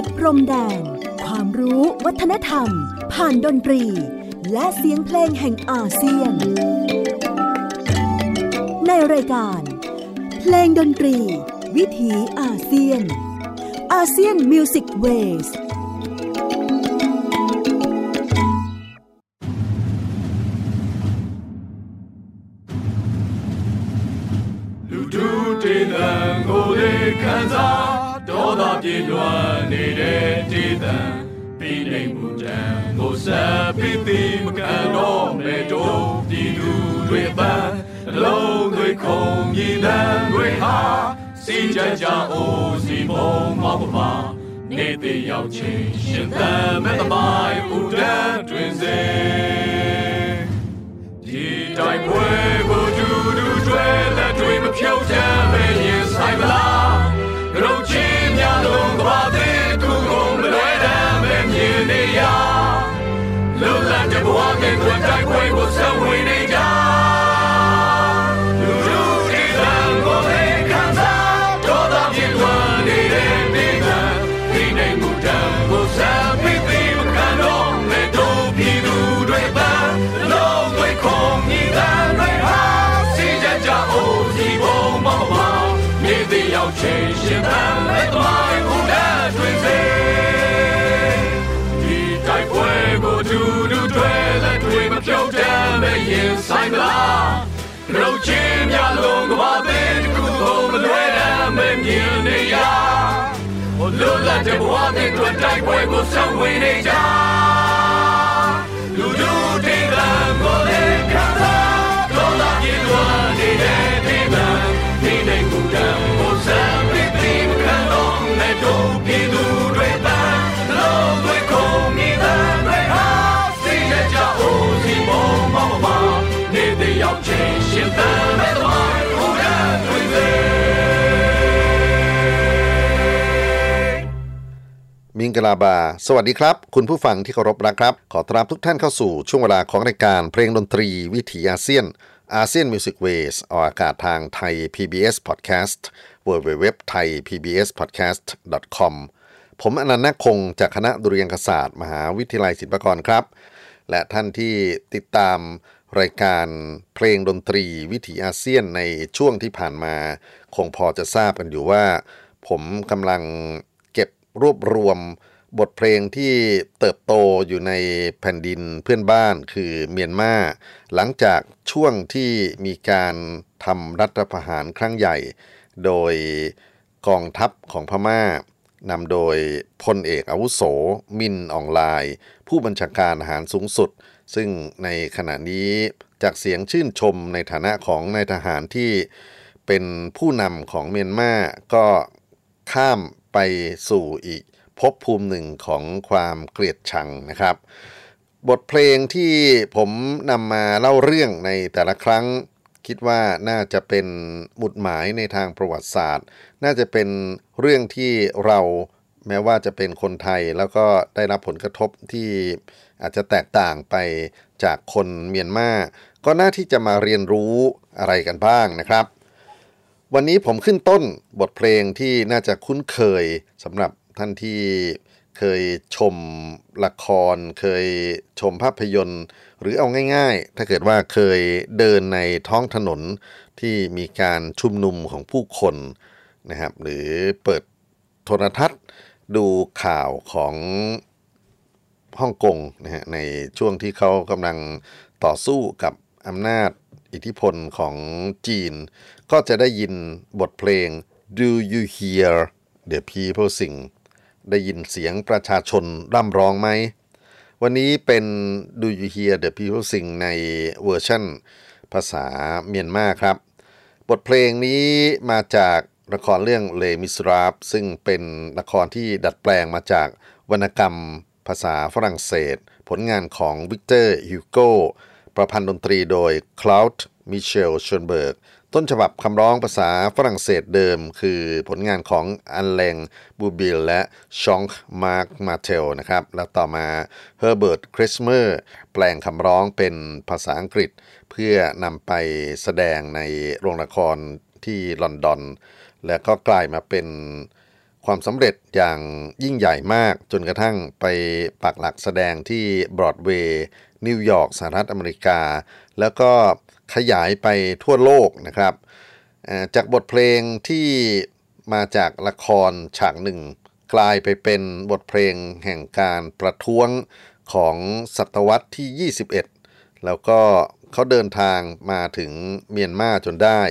ดพรมแดน ความรู้วัฒนธรรม ผ่านดนตรี และเสียงเพลงแห่งอาเซียน ในรายการ เพลงดนตรี วิถีอาเซียนอาเซียนมิวสิกเวสလူတို့တေးသံကိုလေးခံစားဒေါသပြေလွှမ်း နေတဲ့တေးသံပြီးနေမှုတံကိုဆက်ပြီးပြီးမကန်တော့မဲ့တို့ပြည်သူတွေပန်းနှလုံးတွေခုံမြည်တမ်းတွေဟာစီကြကြအိုးစီမုံမပမာနေတဲ့ရောက်ချင်းရှင်သန်မဲ့သမိုင်းဦးတန်းတွင်စေဒီတိုင်းပွဲကိုဒူဒူကျွဲလက်တွေမဖြုတ်ချမ်းပဲရင်ဆိုင်မလားကြောက်ချင်းများလုံးကဘာသေး tình quân trái quê cuộc sống đi cha lưu trú đi rằng có thể khán giả cho ta chiến quân đi đêm đi ngờ đi đến ngủ trầm cuộc sống quý vị mà khán đó mẹ tô phi đủ ba lâu tuổi không nhìn ta nói ha xin chân cha ô thì bố mau như vì nhau chỉ chiến thắng lấy tôi đã truyền về vì quê của thủ ရင်ဆိုင်မလားရုပ်ချင်းများလုံးကဘာသေးတစ်ခုကိုမလွဲတဲ့မဲ့မြင်နေရဟိုလွတ်လပ်တဲ့ဘဝနဲ့တွေ့တိုက်ပွဲကိုဆက်ဝင်နေကြလူတို့ မင်္ဂလာပါ สวัสดีครับ คุณผู้ฟังที่เคารพรักครับ ขอต้อนรับทุกท่านเข้าสู่ช่วงเวลาของรายการเพลงดนตรีวิถีอาเซียน ASEAN Music Ways ออกอากาศทางไทย PBS Podcast w w w t h a i PBS Podcast com ผมอานันท์ นาคคงจากคณะดุริยางคศาสตร์ มหาวิทยาลัยศิลปากรครับ และท่านที่ติดตาม รายการเพลงดนตรีวิถีอาเซียนในช่วงที่ผ่านมา คงพอจะทราบกันอยู่ว่า ผมกำลังเก็บรวบรวมบทเพลงที่เติบโตอยู่ในแผ่นดินเพื่อนบ้านคือเมียนมาหลังจากช่วงที่มีการทำรัฐประหารครั้งใหญ่ โดยกองทัพของพม่านำโดยพลเอกอาวุโส มินอองลน์ผู้บัญชาการอาหารสูงสุด ซึ่งในขณะนี้จากเสียงชื่นชมในฐานะของนายทหารที่เป็นผู้นำของเมียนมาก็ข้ามไปสู่อีกภพภูมิหนึ่งของความเกลียดชังนะครับ บทเพลงที่ผมนำมาเล่าเรื่องในแต่ละครั้ง คิดว่าน่าจะเป็นหมุดหมายในทางประวัติศาสตร์ น่าจะเป็นเรื่องที่เรา แม้ว่าจะเป็นคนไทยแล้วก็ได้รับผลกระทบที่อาจจะแตกต่างไปจากคนเมียนมาก็น่าที่จะมาเรียนรู้อะไรกันบ้างนะครับ วันนี้ผมขึ้นต้นบทเพลงที่น่าจะคุ้นเคยสำหรับท่านที่เคยชมละคร เคยชมภาพยนตร์ หรือเอาง่าย ๆ ถ้าเกิดว่าเคยเดินในท้องถนนที่มีการชุมนุมของผู้คนนะครับ หรือเปิดโทรทัศน์ ดูข่าวของฮ่องกงนะฮะในช่วงที่เขากำลังต่อสู้กับอำนาจอิทธิพลของจีน ก็จะได้ยินบทเพลง Do you hear the people sing ได้ยินเสียงประชาชนร่ำร้องไหม วันนี้เป็น Do you hear the people sing ในเวอร์ชั่นภาษาเมียนมาครับ บทเพลงนี้มาจาก ละครเรื่อง Les Misérables ซึ่งเป็นละครที่ดัดแปลงมาจากวรรณกรรมภาษาฝรั่งเศส ผลงานของ Victor Hugo ประพันธ์ดนตรีโดย Claude-Michel Schönberg ต้นฉบับคำร้องภาษาฝรั่งเศสเดิม คือผลงานของ Alain Boublil และ Jean-Marc Natel นะครับ แล้วต่อมา Herbert Kretzmer แปลงคำร้องเป็นภาษาอังกฤษ เพื่อนำไปแสดงในโรงละครที่ลอนดอน และก็กลายมาเป็นความสำเร็จอย่างยิ่งใหญ่มากจนกระทั่งไปปักหลักแสดงที่บรอดเวย์นิวยอร์กสหรัฐอเมริกา แล้วก็ขยายไปทั่วโลกนะครับ จากบทเพลงที่มาจากละครฉากหนึ่ง กลายไปเป็นบทเพลงแห่งการประท้วงของศตวรรษที่ 21 แล้วก็เขาเดินทางมาถึงเมียนมาจนได้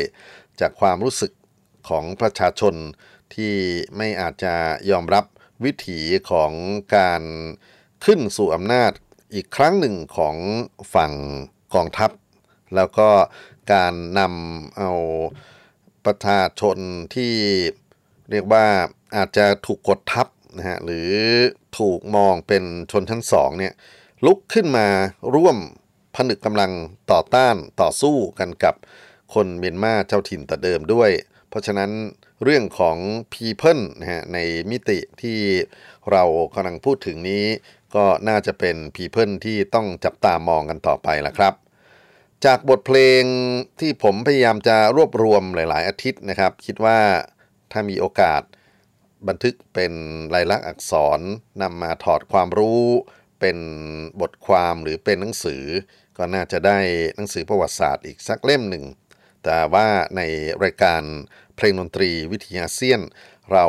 จากความรู้สึก ของประชาชนที่ไม่อาจจะยอมรับวิถีของการขึ้นสู่อำนาจอีกครั้งหนึ่งของฝั่งกองทัพ แล้วก็การนำเอาประชาชนที่เรียกว่าอาจจะถูกกดทับนะฮะหรือถูกมองเป็นชนชั้นสองเนี่ยลุกขึ้นมาร่วมผนึกกำลังต่อต้านต่อสู้กันกับคนเมียนมาเจ้าถิ่นแต่เดิมด้วย เพราะฉะนั้นเรื่องของ people นะฮะในมิติที่เรากำลังพูดถึงนี้ ก็น่าจะเป็น people ที่ต้องจับตามองกันต่อไปละครับ จากบทเพลงที่ผมพยายามจะรวบรวมหลาย ๆ อาทิตย์นะครับ คิดว่าถ้ามีโอกาสบันทึกเป็นลายลักษณ์อักษรนำมาถอดความรู้เป็นบทความหรือเป็นหนังสือ ก็น่าจะได้หนังสือประวัติศาสตร์อีกสักเล่มหนึ่ง แต่ว่าในรายการเพลงดนตรีวิทยาเซียน เรา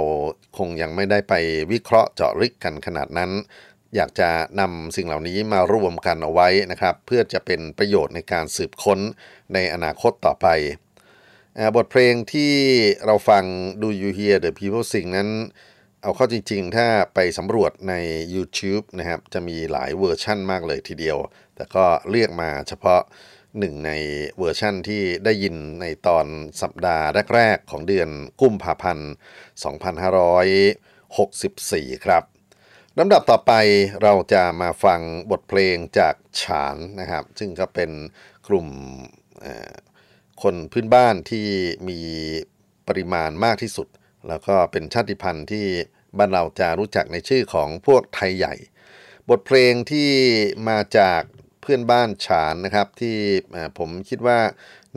คงยังไม่ได้ไปวิเคราะห์เจาะลึกกันขนาดนั้น อยากจะนำสิ่งเหล่านี้มารวมกันเอาไว้นะครับ เพื่อจะเป็นประโยชน์ในการสืบค้นในอนาคตต่อไป บทเพลงที่เราฟังดู You Hear the People Sing นั้นเอาเข้าจริงๆ ถ้าไปสำรวจใน YouTube นะครับ จะมีหลายเวอร์ชั่นมากเลยทีเดียว แต่ก็เรียกมาเฉพาะ หนึ่งในเวอร์ชั่นที่ได้ยินในตอนสัปดาห์แรก ๆ ของเดือนกุมภาพันธ์ 2564 ครับลำดับต่อไปเราจะมาฟังบทเพลงจากฉานนะครับ ซึ่งก็เป็นกลุ่มคนพื้นบ้านที่มีปริมาณมากที่สุด แล้วก็เป็นชาติพันธุ์ที่บ้านเราจะรู้จักในชื่อของพวกไทยใหญ่ บทเพลงที่มาจาก พื่อนบ้านฉานนะครับ ที่ผมคิดว่า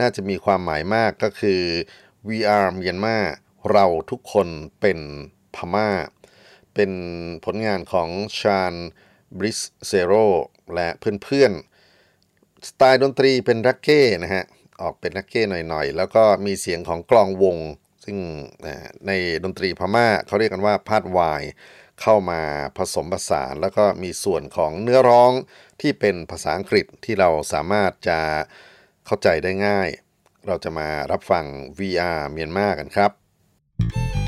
น่าจะมีความหมายมากก็คือ we are Myanmar เราทุกคนเป็นพม่า เป็นผลงานของชานบริสเซโรและเพื่อนๆ สไตล์ดนตรีเป็นรักเก้นะฮะ ออกเป็นนักเก้หน่อยๆ แล้วก็มีเสียงของกลองวง ซึ่งในดนตรีพม่าเขาเรียกกันว่าพาดวาย เข้ามาผสมผสาน แล้วก็มีส่วนของเนื้อร้องที่เป็นภาษาอังกฤษที่เราสามารถจะเข้าใจได้ง่าย เราจะมารับฟัง VR เมียนมากันครับ come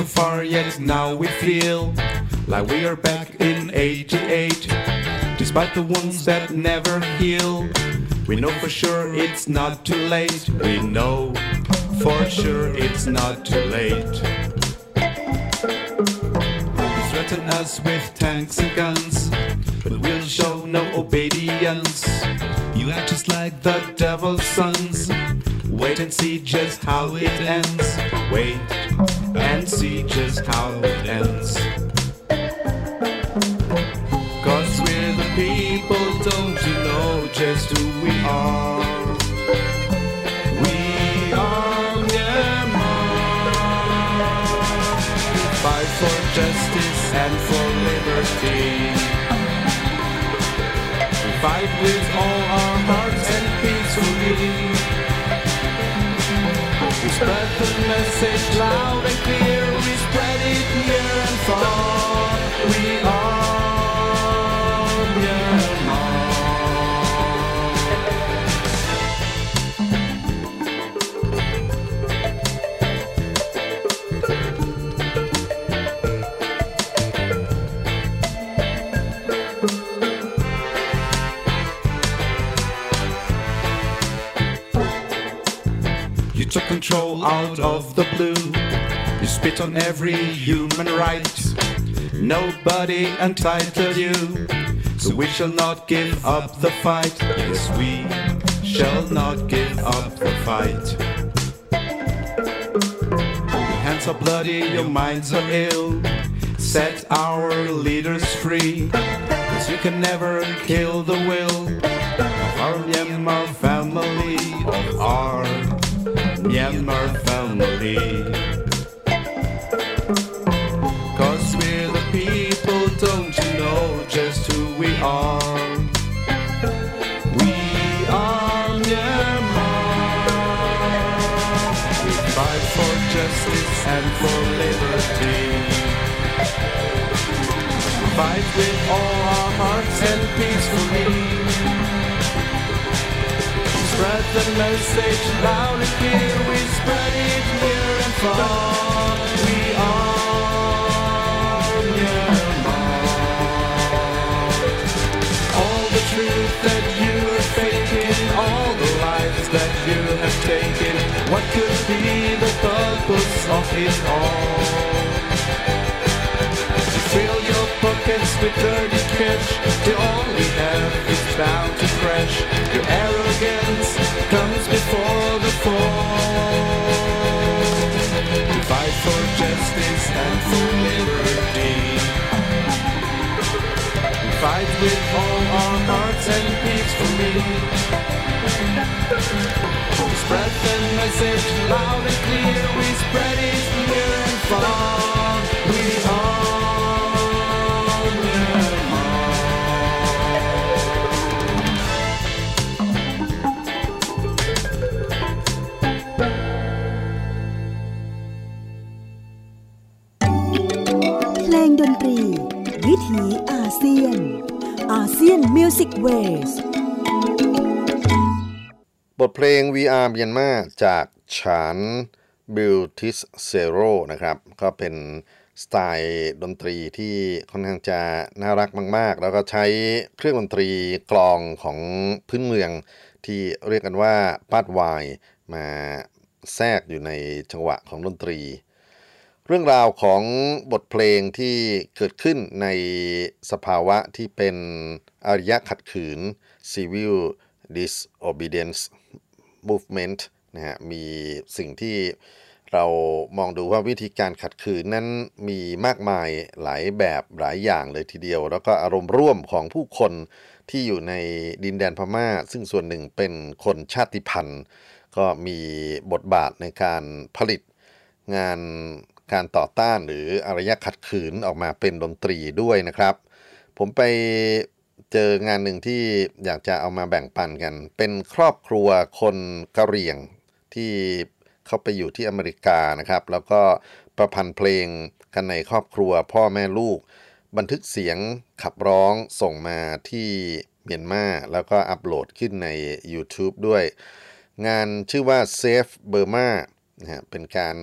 so far, yet now we feel like we are back in 88. Despite the wounds that never heal, we know for sure it's not too late. We know for sure it's not too late. You threaten us with tanks and guns, but we'll show no obedience. You act just like the devil's sons. Wait and see just how it ends. Wait and see just how it ends. Cause we're the people, don't you know just who we are? We are Myanmar. Fight for justice and for liberty. We fight with all our hearts and peacefully. Spread the message loud and clear. We spread it near control out of the blue. You spit on every human right. Nobody entitled you. So we shall not give up the fight. Yes, we shall not give up the fight. Your hands are bloody, your minds are ill. Set our leaders free, cause you can never kill the will of our Myanmar Myanmar family. Cause we're the people, don't you know just who we are? We are Myanmar. We fight for justice and for liberty. Fight with all our hearts and peacefully. The message loud and clear. We spread it near and far. We are Myanmar. All the truth that you are faking, all the lives that you have taken. What could be the purpose of it all? With all our hearts and peacefully We spread the message loud and clear. We spread it near and far มิวสิกเวสบทเพลง VR เมียนมาจากฉานบิลทิสเซโรนะครับ ก็เป็นสไตล์ดนตรีที่ค่อนข้างจะน่ารักมาก ๆ แล้วก็ใช้เครื่องดนตรีกลองของพื้นเมือง ที่เรียกกันว่าปาดวายมาแทรกอยู่ในจังหวะของดนตรี เรื่องราวของบทเพลงที่เกิดขึ้นในสภาวะที่เป็น อารยะขัดขืน civil disobedience movement นะฮะมีสิ่งที่เรามองดูว่าวิธีการขัดขืนนั้นมีมากมายหลายแบบหลายอย่างเลยทีเดียว แล้วก็อารมณ์ร่วมของผู้คนที่อยู่ในดินแดนพม่า ซึ่งส่วนหนึ่งเป็นคนชาติพันธุ์ ก็มีบทบาทในการผลิตงานการต่อต้านหรืออารยะขัดขืนออกมาเป็นดนตรีด้วยนะครับ ผมไป เจองานหนึ่งที่อยากจะเอามาแบ่งปันกัน เป็นครอบครัวคนกะเหรี่ยงที่เขาไปอยู่ที่อเมริกานะครับ แล้วก็ประพันธ์เพลงกันในครอบครัวพ่อแม่ลูก บันทึกเสียงขับร้องส่งมาที่เมียนมาแล้วก็อัปโหลดขึ้นใน YouTube ด้วย งานชื่อว่า Safe Burma นะฮะเป็นการ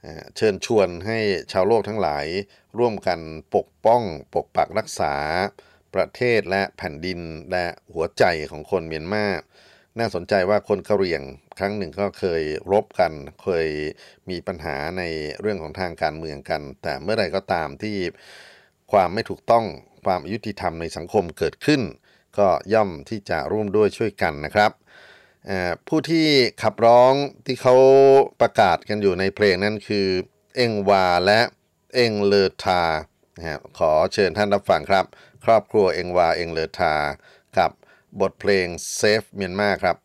เอ่อเชิญชวนให้ชาวโลกทั้งหลายร่วมกันปกป้องปกปักรักษา ประเทศและแผ่นดินและหัวใจของคนเมียนมาน่าสนใจว่าคนกะเหรี่ยงครั้งหนึ่งก็เคยรบกัน เคยมีปัญหาในเรื่องของทางการเมืองกัน แต่เมื่อไรก็ตามที่ความไม่ถูกต้องความยุติธรรมในสังคมเกิดขึ้น ก็ย่อมที่จะร่วมด้วยช่วยกันนะครับผู้ที่ขับร้องที่เขาประกาศกันอยู่ในเพลงนั้นคือ เอ็งวาและเอ็งเลอทาขอเชิญท่านรับฟังครับ ครอบครัวเอ็งวาเอ็งเลอทากับบทเพลง Safe เมียนมาครับ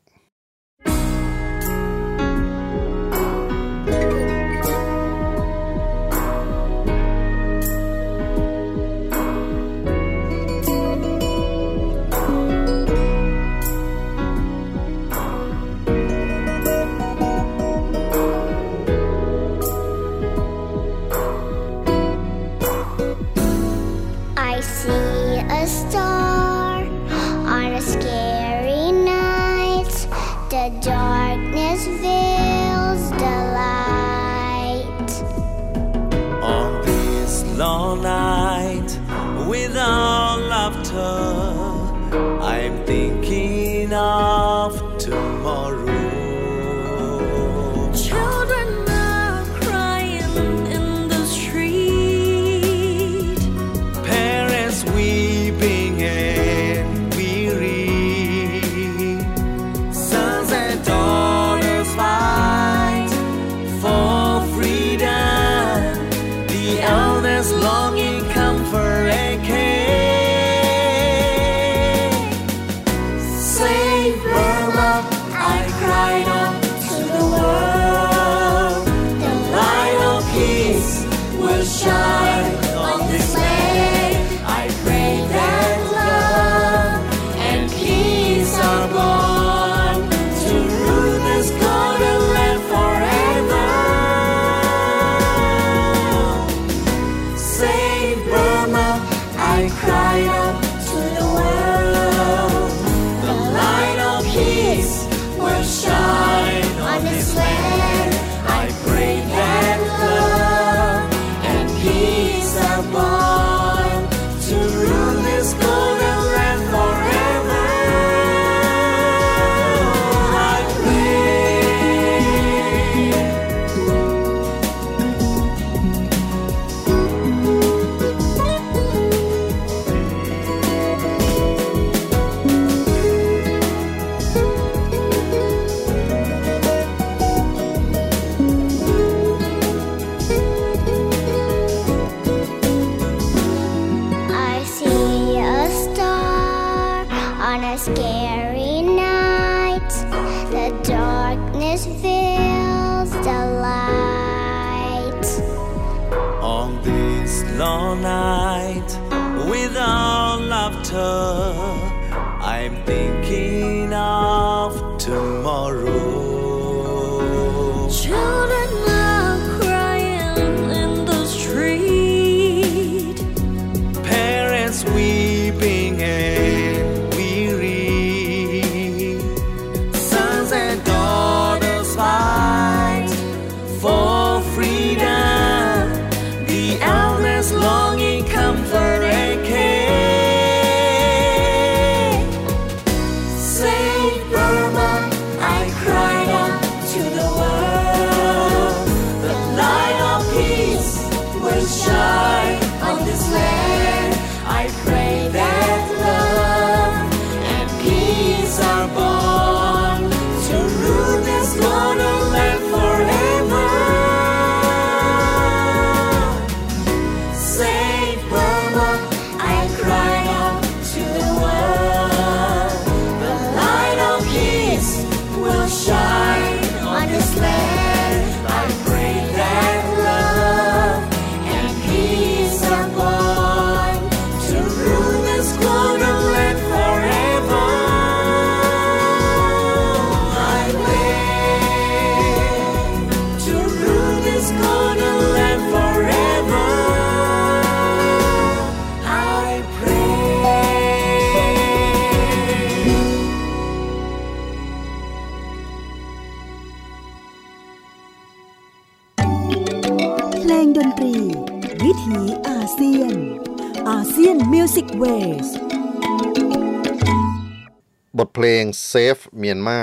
เพลง Save เมียนมา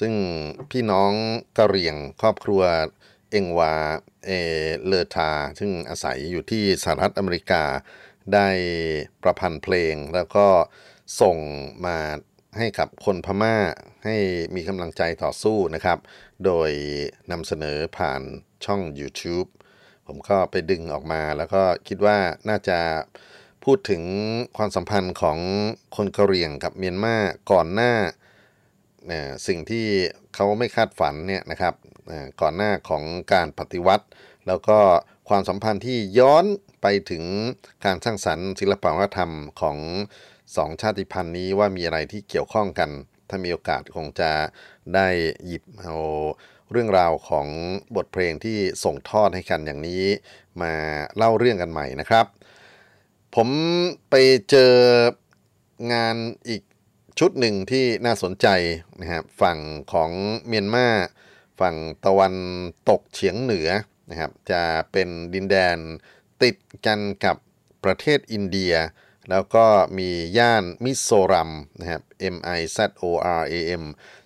ซึ่งพี่น้องกะเหรี่ยงครอบครัวเอ็งวาเอเลอทา ซึ่งอาศัยอยู่ที่สหรัฐอเมริกา ได้ประพันธ์เพลง แล้วก็ส่งมาให้กับคนพม่าให้มีกำลังใจต่อสู้นะครับ โดยนำเสนอผ่านช่อง YouTube ผมก็ไปดึงออกมาแล้วก็คิดว่าน่าจะพูดถึงความสัมพันธ์ของคนกะเหรี่ยงกับเมียนมาก่อนหน้า สิ่งที่เขาไม่คาดฝันเนี่ยนะครับก่อนหน้าของการปฏิวัติ แล้วก็ความสัมพันธ์ที่ย้อนไปถึงการสร้างสรรค์ศิลปวัฒนธรรมของสองชาติพันธุ์นี้ว่ามีอะไรที่เกี่ยวข้องกัน ถ้ามีโอกาสคงจะได้หยิบเอาเรื่องราวของบทเพลงที่ส่งทอดให้กันอย่างนี้ มาเล่าเรื่องกันใหม่นะครับ ผมไปเจองานอีก ชุดหนึ่งที่น่าสนใจนะครับฝั่งของเมียนมาฝั่งตะวันตกเฉียงเหนือนะครับจะเป็นดินแดนติดกันกับประเทศอินเดีย แล้วก็มีย่านมิโซรัมนะครับ M I Z O R A M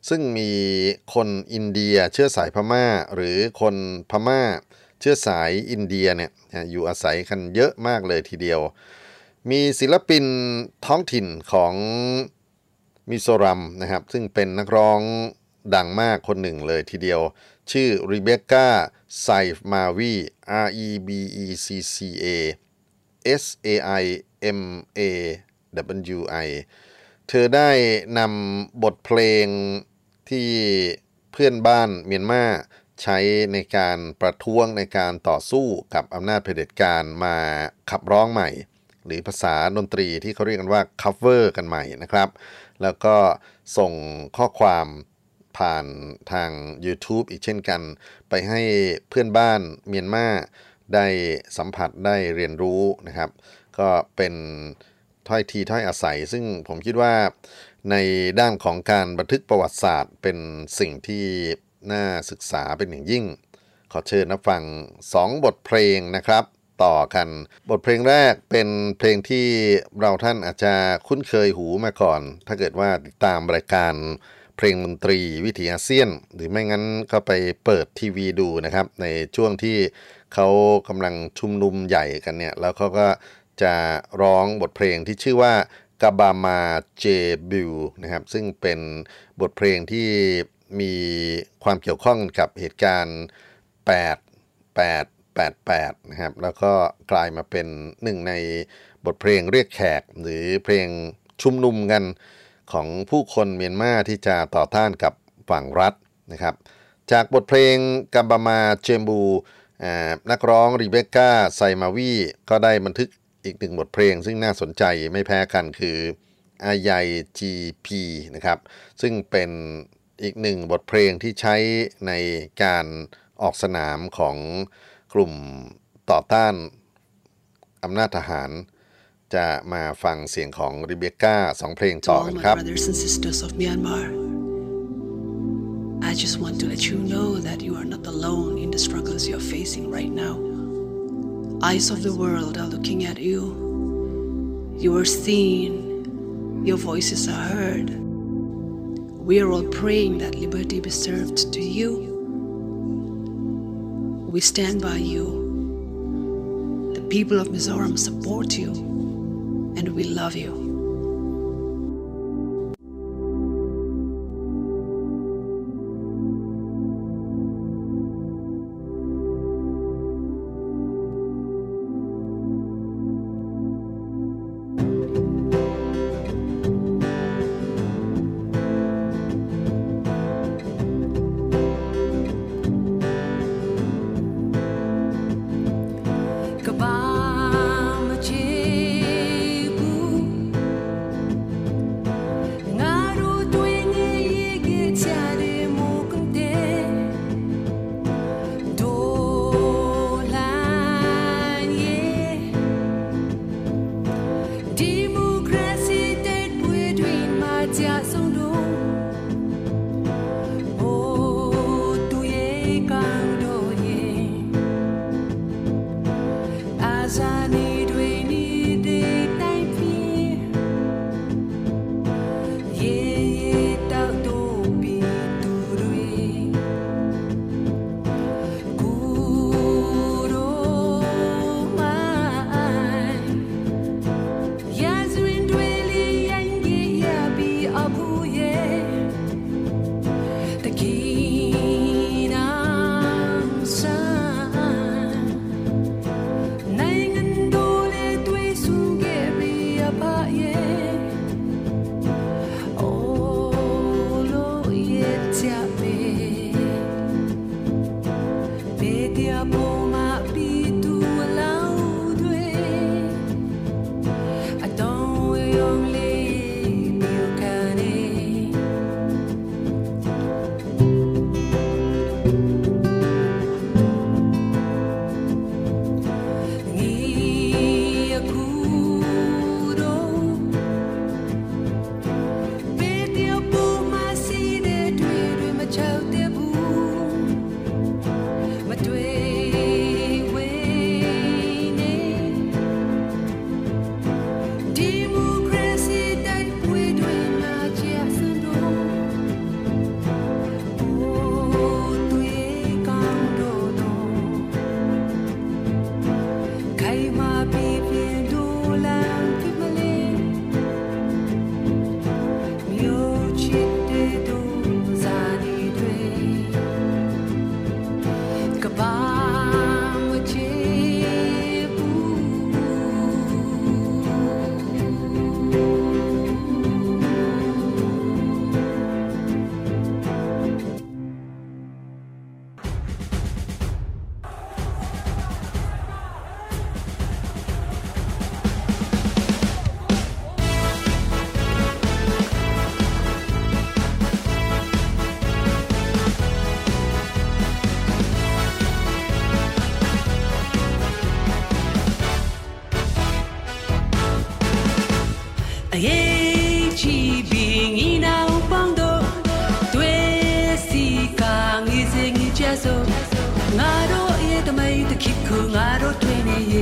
ซึ่งมีคนอินเดียเชื้อสายพม่า หรือคนพม่าเชื้อสายอินเดียเนี่ยอยู่อาศัยกันเยอะมากเลยทีเดียว มีศิลปินท้องถิ่นของ มิโซรัมนะครับ ซึ่งเป็นนักร้องดังมากคนหนึ่งเลยทีเดียว ชื่อริเบคก้าไซฟ์มาวี R E B E C C A S A I M A W I เธอได้นำบทเพลงที่เพื่อนบ้านเมียนมาใช้ในการประท้วงในการต่อสู้กับอำนาจเผด็จการมาขับร้องใหม่ หรือภาษาดนตรีที่เขาเรียกกันว่า cover กันใหม่นะครับ แล้วก็ส่งข้อความผ่านทาง YouTube อีกเช่นกัน ไปให้เพื่อนบ้านเมียนมาได้สัมผัสได้เรียนรู้นะครับ ก็เป็นถ้อยทีถ้อยอาศัย ซึ่งผมคิดว่าในด้านของการบันทึกประวัติศาสตร์เป็นสิ่งที่น่าศึกษาเป็นอย่างยิ่ง ขอเชิญนับฟัง 2 บทเพลงนะครับ ต่อกัน บทเพลงแรกเป็นเพลงที่เราท่านอาจจะคุ้นเคยหูมาก่อน ถ้าเกิดว่าติดตามรายการเพลงดนตรีวิถีอาเซียน หรือไม่งั้นก็ไปเปิดทีวีดูนะครับ ในช่วงที่เขากำลังชุมนุมใหญ่กันเนี่ย แล้วเขาก็จะร้องบทเพลงที่ชื่อว่ากาบามาเจบิวนะครับซึ่งเป็นบทเพลงที่มีความเกี่ยวข้องกับเหตุการณ์ 8 8 8 8นะครับแล้วก็กลายมาเป็นหนึ่งในบทเพลงเรียกแขก หรือเพลงชุมนุมกันของผู้คนเมียนมาที่จะต่อต้านกับฝั่งรัฐนะครับ จากบทเพลงกัมบามาเจมบูนักร้องรีเบคก้าไซมาวีก็ได้บันทึกอีกหนึ่งบทเพลง ซึ่งน่าสนใจไม่แพ้กันคืออายาย GP นะครับ ซึ่งเป็นอีกหนึ่งบทเพลงที่ใช้ในการออกสนามของ กลุ่มต่อต้านอำนาจทหาร จะมาฟังเสียงของริเบก้าสองเพลงต่อกันครับ I just want to let you know that you are not alone in the struggles you're facing right now. Eyes of the world are looking at you. You are seen. Your voices are heard. We are all praying that liberty be served to you. We stand by you. The people of Mizoram support you, and we love you.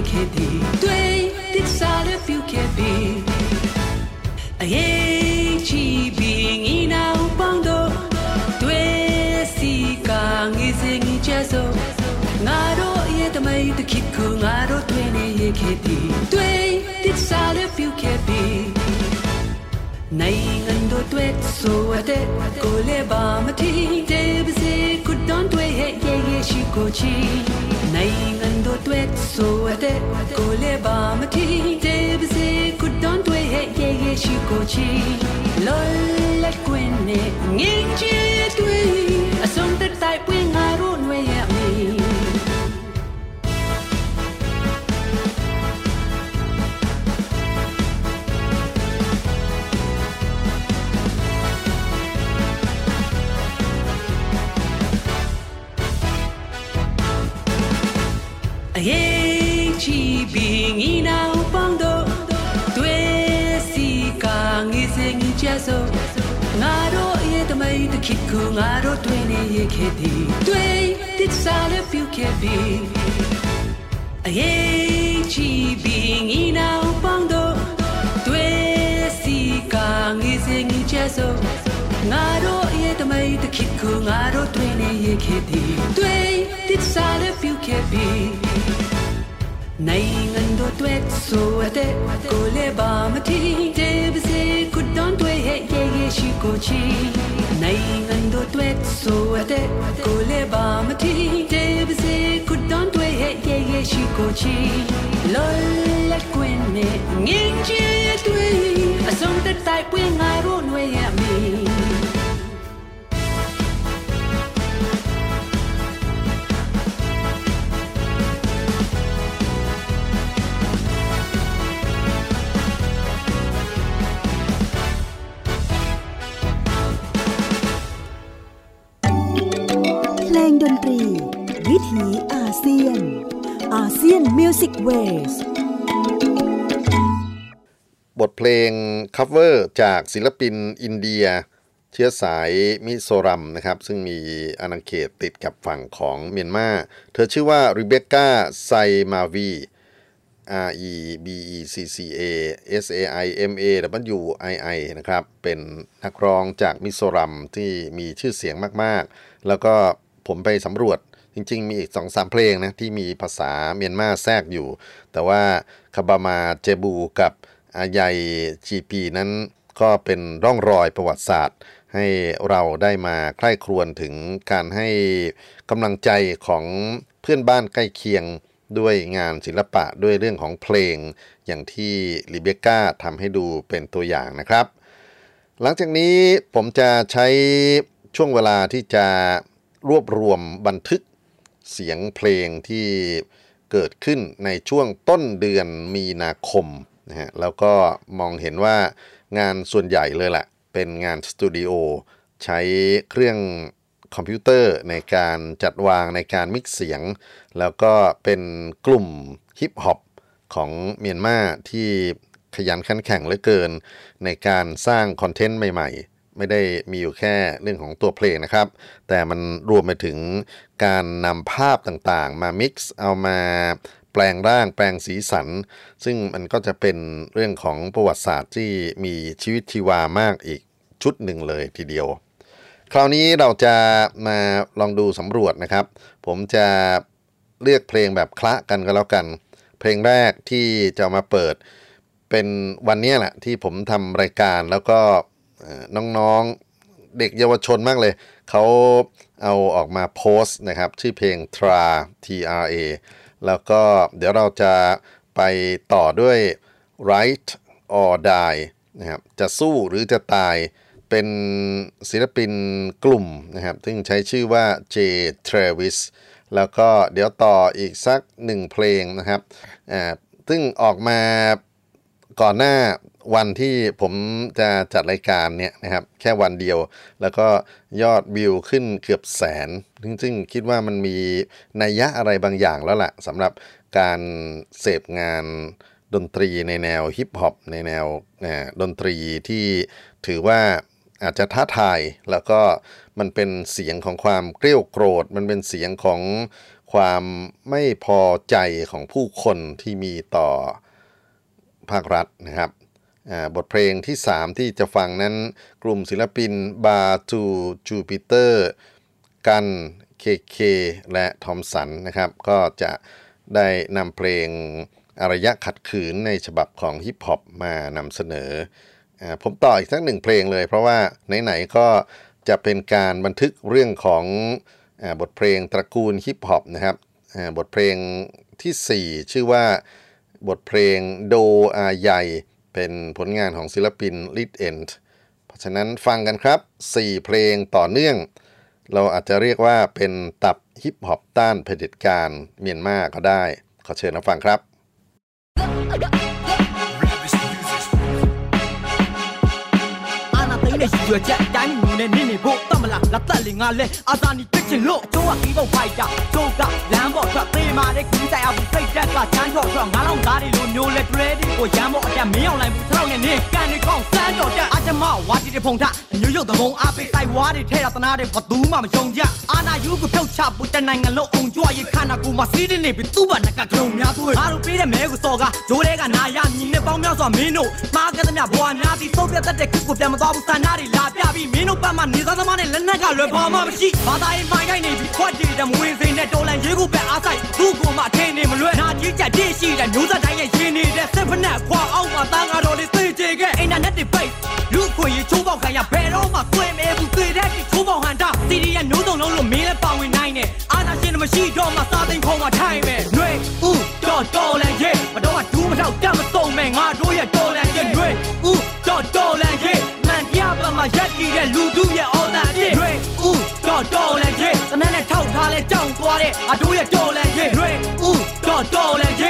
ဖြစ်ခဲ့သည်တွေ့သစ္စာလည်းပြုခဲ့ပြီအရေးချီပြီးငီနောက်ပေါင်းတော့တွေ့စီကငေးစင်ကြဆိုငါတို့ရဲ့တမိတ်တခိကူငါတို့တွေ့နေရခဲ့သည်တွေ့သစ္စာလည်းပြုခဲ့ပြီနိုင်ငံတို့တွေ့ဆိုတဲ့ကိုလေးပါမထီးဒေဗစီကုဒွန်တွေ့ရဲ့ရဲ့ရှိကိုချီနိုင်ငံ တို့တွေ့ဆိုရတဲ့ကိုလည်းပါမထီတေးပါစေကုဒွန်တွေ့ရဲ့ရဲ့ရဲ့ရှိကိုချီလလွန်လက်ကွင်းနဲ့ငင်းချေ ye chi bi ngi na u pang do si ka ngi se ngi so. Nga ro ye mai ta ki ku nga ro tue ne ye ke di. Tue dit sa le piu ke bi. Ye chi bi ngi na u pang do si ka ngi se ngi so. Nga ro way the kid kung aro twene ye kedi twe dit piu kebi Naingan do twet so ate kole ba mati teb se kudan twe ye ye ye shi kochi Naingan do twet so ate kole ba mati teb se kudan twe ye ye ye shi kochi Lol at kwenne ngin chi ngaro nwe ya ถีอาเซียน ASEAN Music Waysบทเพลง cover จากศิลปินอินเดีย เชื้อสายมิโซรัมนะครับ ซึ่งมีอาณาเขตติดกับฝั่งของเมียนมา เธอชื่อว่าริเบก้าไซมาวี R E B E C C A S A I M A W I I นะครับ เป็นนักร้องจากมิโซรัมที่มีชื่อเสียงมาก ๆ แล้วก็ผมไปสำรวจ ริง ๆ มีอีก2-3เพลงนะที่มีภาษาเมียนมาแทรกอยู่ แต่ว่าคาบามาเจบูกับอายัยจีปีนั้นก็เป็นร่องรอยประวัติศาสตร์ ให้เราได้มาใคร่ครวญถึงการให้กำลังใจของเพื่อนบ้านใกล้เคียงด้วยงานศิลปะด้วยเรื่องของเพลง อย่างที่ลิเบก้าทำให้ดูเป็นตัวอย่างนะครับ หลังจากนี้ผมจะใช้ช่วงเวลาที่จะรวบรวมบันทึก เสียงเพลงที่เกิดขึ้นในช่วงต้นเดือนมีนาคมนะฮะแล้วก็มองเห็นว่างานส่วนใหญ่เลยแหละ เป็นงานสตูดิโอใช้เครื่องคอมพิวเตอร์ในการจัดวางในการ mix เสียง แล้วก็เป็นกลุ่มฮิปฮอปของเมียนมาที่ขยันขันแข่งเหลือเกิน ในการสร้างคอนเทนต์ใหม่ๆ ไม่ได้มีอยู่แค่เรื่องของตัวเพลงนะครับ แต่มันรวมไปถึงการนำภาพต่างๆ มามิกซ์เอามาแปลงร่างแปลงสีสัน ซึ่งมันก็จะเป็นเรื่องของประวัติศาสตร์ที่มีชีวิตชีวามากอีกชุดหนึ่งเลยทีเดียว คราวนี้เราจะมาลองดูสำรวจนะครับ ผมจะเลือกเพลงแบบคละกันก็แล้วกัน เพลงแรกที่จะมาเปิดเป็นวันนี้แหละที่ผมทำรายการแล้วก็เน้องๆเด็กเยาวชนมากเลย เขาเอาออกมาโพสต์นะครับ ชื่อเพลง Tra T R A แล้วก็เดี๋ยวเราจะไปต่อด้วย Right or Die นะครับจะสู้หรือจะตายเป็นศิลปินกลุ่มนะครับ ซึ่งใช้ชื่อว่า J Travis แล้วก็เดี๋ยวต่ออีกสักหนึ่งเพลงนะครับ อ่า ซึ่งออกมา ก่อนหน้าวันที่ผมจะจัดรายการเนี่ยนะครับแค่วันเดียว แล้วก็ยอดวิวขึ้นเกือบแสน ซึ่งคิดว่ามันมีนัยยะอะไรบางอย่างแล้วล่ะสำหรับการเสพงานดนตรีในแนวฮิปฮอปในแนวดนตรีที่ถือว่าอาจจะท้าทายแล้วก็มันเป็นเสียงของความเกรี้ยวโกรธ มันเป็นเสียงของความไม่พอใจของผู้คนที่มีต่อ ภาครัฐนะครับบทเพลงที่ 3 ที่จะฟังนั้นกลุ่มศิลปินบาทูจูปิเตอร์กันเคเคและทอมสันนะครับ ก็จะได้นำเพลงอารยะขัดขืนในฉบับของฮิปฮอปมานำเสนออผมต่ออีกสักหนึ่งเพลงเลย เพราะว่าไหนๆก็จะเป็นการบันทึกเรื่องของอบทเพลงตระกูลฮิปฮอปนะครับบทเพลงทีสี่4 ชื่อว่า บทเพลงဒို့အရေး เป็นผลงานของศิลปินลิดเอนด์เพราะฉะนั้นฟังกันครับ 4 เพลงต่อเนื่อง เราอาจจะเรียกว่าเป็นตับฮิปฮอปต้านเผด็จการเมียนมาก็ได้ ขอเชิญมาฟังครับ နာသိန်းနဲ့ရှိရွယ်ချက်တိုင်းမျိုးနဲ့နင်းနေဖို့တတ်မလားလက်သက်လေငါလဲအာသာနီတစ်ချင်လို့ကျိုးကပြီးတော့ဖိုက်တာကျိုးကလမ်းပေါ်ထွက်သေးမာတဲ့ကူးတိုက်အောင်စိတ်တက်ကချမ်းချော့ချော့ငါလောင်သားတွေလိုမျိုးလဲတွဲဒီကိုရမ်းပေါ်အတက်မင်းအောင်လိုက်ဘူးထောက်နဲ့နင်းကန်နေကောင်းစမ်းတော့တက်အချမဝါတီတဲ့ဖုန်ထအညွတ်ရုပ်သဘုံအားပေးတိုက်ဝါတွေထဲရတနာတဲ့ဘသူမှမယုံကြအာနာယူကိုဖြုတ်ချဖို့တနိုင်ငံလုံးအောင်ကြွရခန္ဓာကိုယ်မှာစီးနေပြီသူ့ဘာနကကလုံးများသွေးငါတို့ပေးတဲ့မဲကိုစော်ကဂျိုးတဲ့ကနာရမြင်နဲ့ပေါင်းများစွာမင်းတို့မှားကတဲ့မြဘွားများပြီးသုတ်ပြတ်တဲ့ခုကိုပြန်မသွားဘူးစန္ဒတွေလာပြပြီးမင်းတို့ပတ်မှနေသားသမားနဲ့လက်နက်ကလွယ်ပေါ်မှမရှိဘာသာရေးမိုင်းတိုင်းနေပြီးခွက်တည်တဲ့မဝင်စိနဲ့တော်လန်ရေးကိုပဲအားဆိုင်သူ့ကိုမှအထင်းနေမလွယ်နာကြီးကြပြည့်ရှိတဲ့မျိုးသက်တိုင်းရဲ့ရင်းနေတဲ့စစ်ဖက်နဲ့ခွာအောင်မှတန်းကားတော်တွေသိကြခဲ့အင်တာနက်တွေပိတ်လူခွေရေးချိုးပေါက်ခံရဘယ်တော့ လဲကြောင်သွားတဲ့အတို့ရဲ့တော်လန်ရေးနှွေဦးတော်တော်လန်ရေး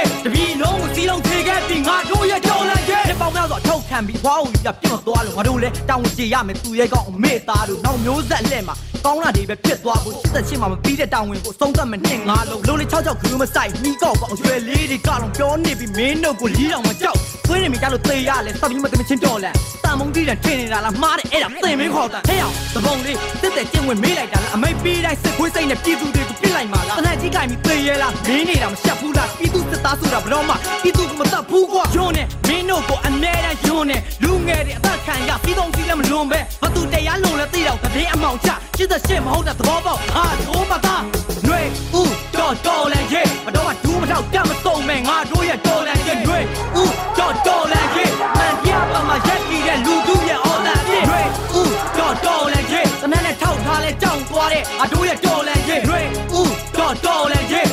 စွာထုတ်ခံပြီးဘွားဦးကြီးကပြတ်မသွားလို့ငါတို့လည်းတောင်းကြရမယ်သူရဲ့ကောင်အမေသားတို့နောက်မျိုးဆက်လက်မှာကောင်းတာတွေပဲပြတ်သွားဖို့88မှာမပြီးတဲ့တောင်းဝင်ကိုဆုံးသက်မနှစ်ငါလုံးလုံးလေး66ခူးမဆိုင်မိကောက်ကောင်ရွယ်လေးတွေကတော့ပြောနေပြီးမင်းတို့ကိုလီးတော်မကြောက်သွေးနေမိကြလို့သေရလဲစပ်ပြီးမသမချင်းတော်လန်တန်မုံတီးတယ်ထင်နေတာလားမှားတယ်အဲ့ဒါသင်မင်းခေါ်တာဟဲ့အောင်သဘုံလေးတက်တက်ကျင့်ဝင်မေးလိုက်တာလားအမိတ်ပေးတိုင်းစစ်ခွေးစိတ်နဲ့ပြည်သူတွေကိုပြစ်လိုက်မှာလားတနက်ကြီးကင်ပြီးသေရလားမင်းနေတာမရှက်ဘူးလားပြည်သူစစ်သားဆိုတာဘယ်တော့မှပြည်သူကမတတ်ဘူးကွာယွန်းနဲ့မင်းတို့ကိုအမြဲတမ်းယွန်းနဲ့လူငယ်တွေအသက်ခံရပြီးတော့စီးလည်းမလွန်ပဲဘသူတရားလုံးလဲသိတော့တည်အမောင်ချ88မဟုတ်တဲ့သဘောပေါက်ဟာတို့မသားຫນွေဥတော်တော်လန်ရေးမတော့မှဒူးမထောက်တတ်မစုံမဲ့ငါတို့ရဲ့တော်လန်ရေးຫນွေဥတော်တော်လန်ရေးမှန်ပြပါမှာရက်ကြီးတဲ့လူသူရဲ့အော်တာပြည့်ຫນွေဥတော်တော်လန်ရေးတနက်နဲ့ထောက်ထားလဲကြောင်သွားတဲ့အတို့ရဲ့တော်လန်ရေးຫນွေဥတော်တော်လန်ရေး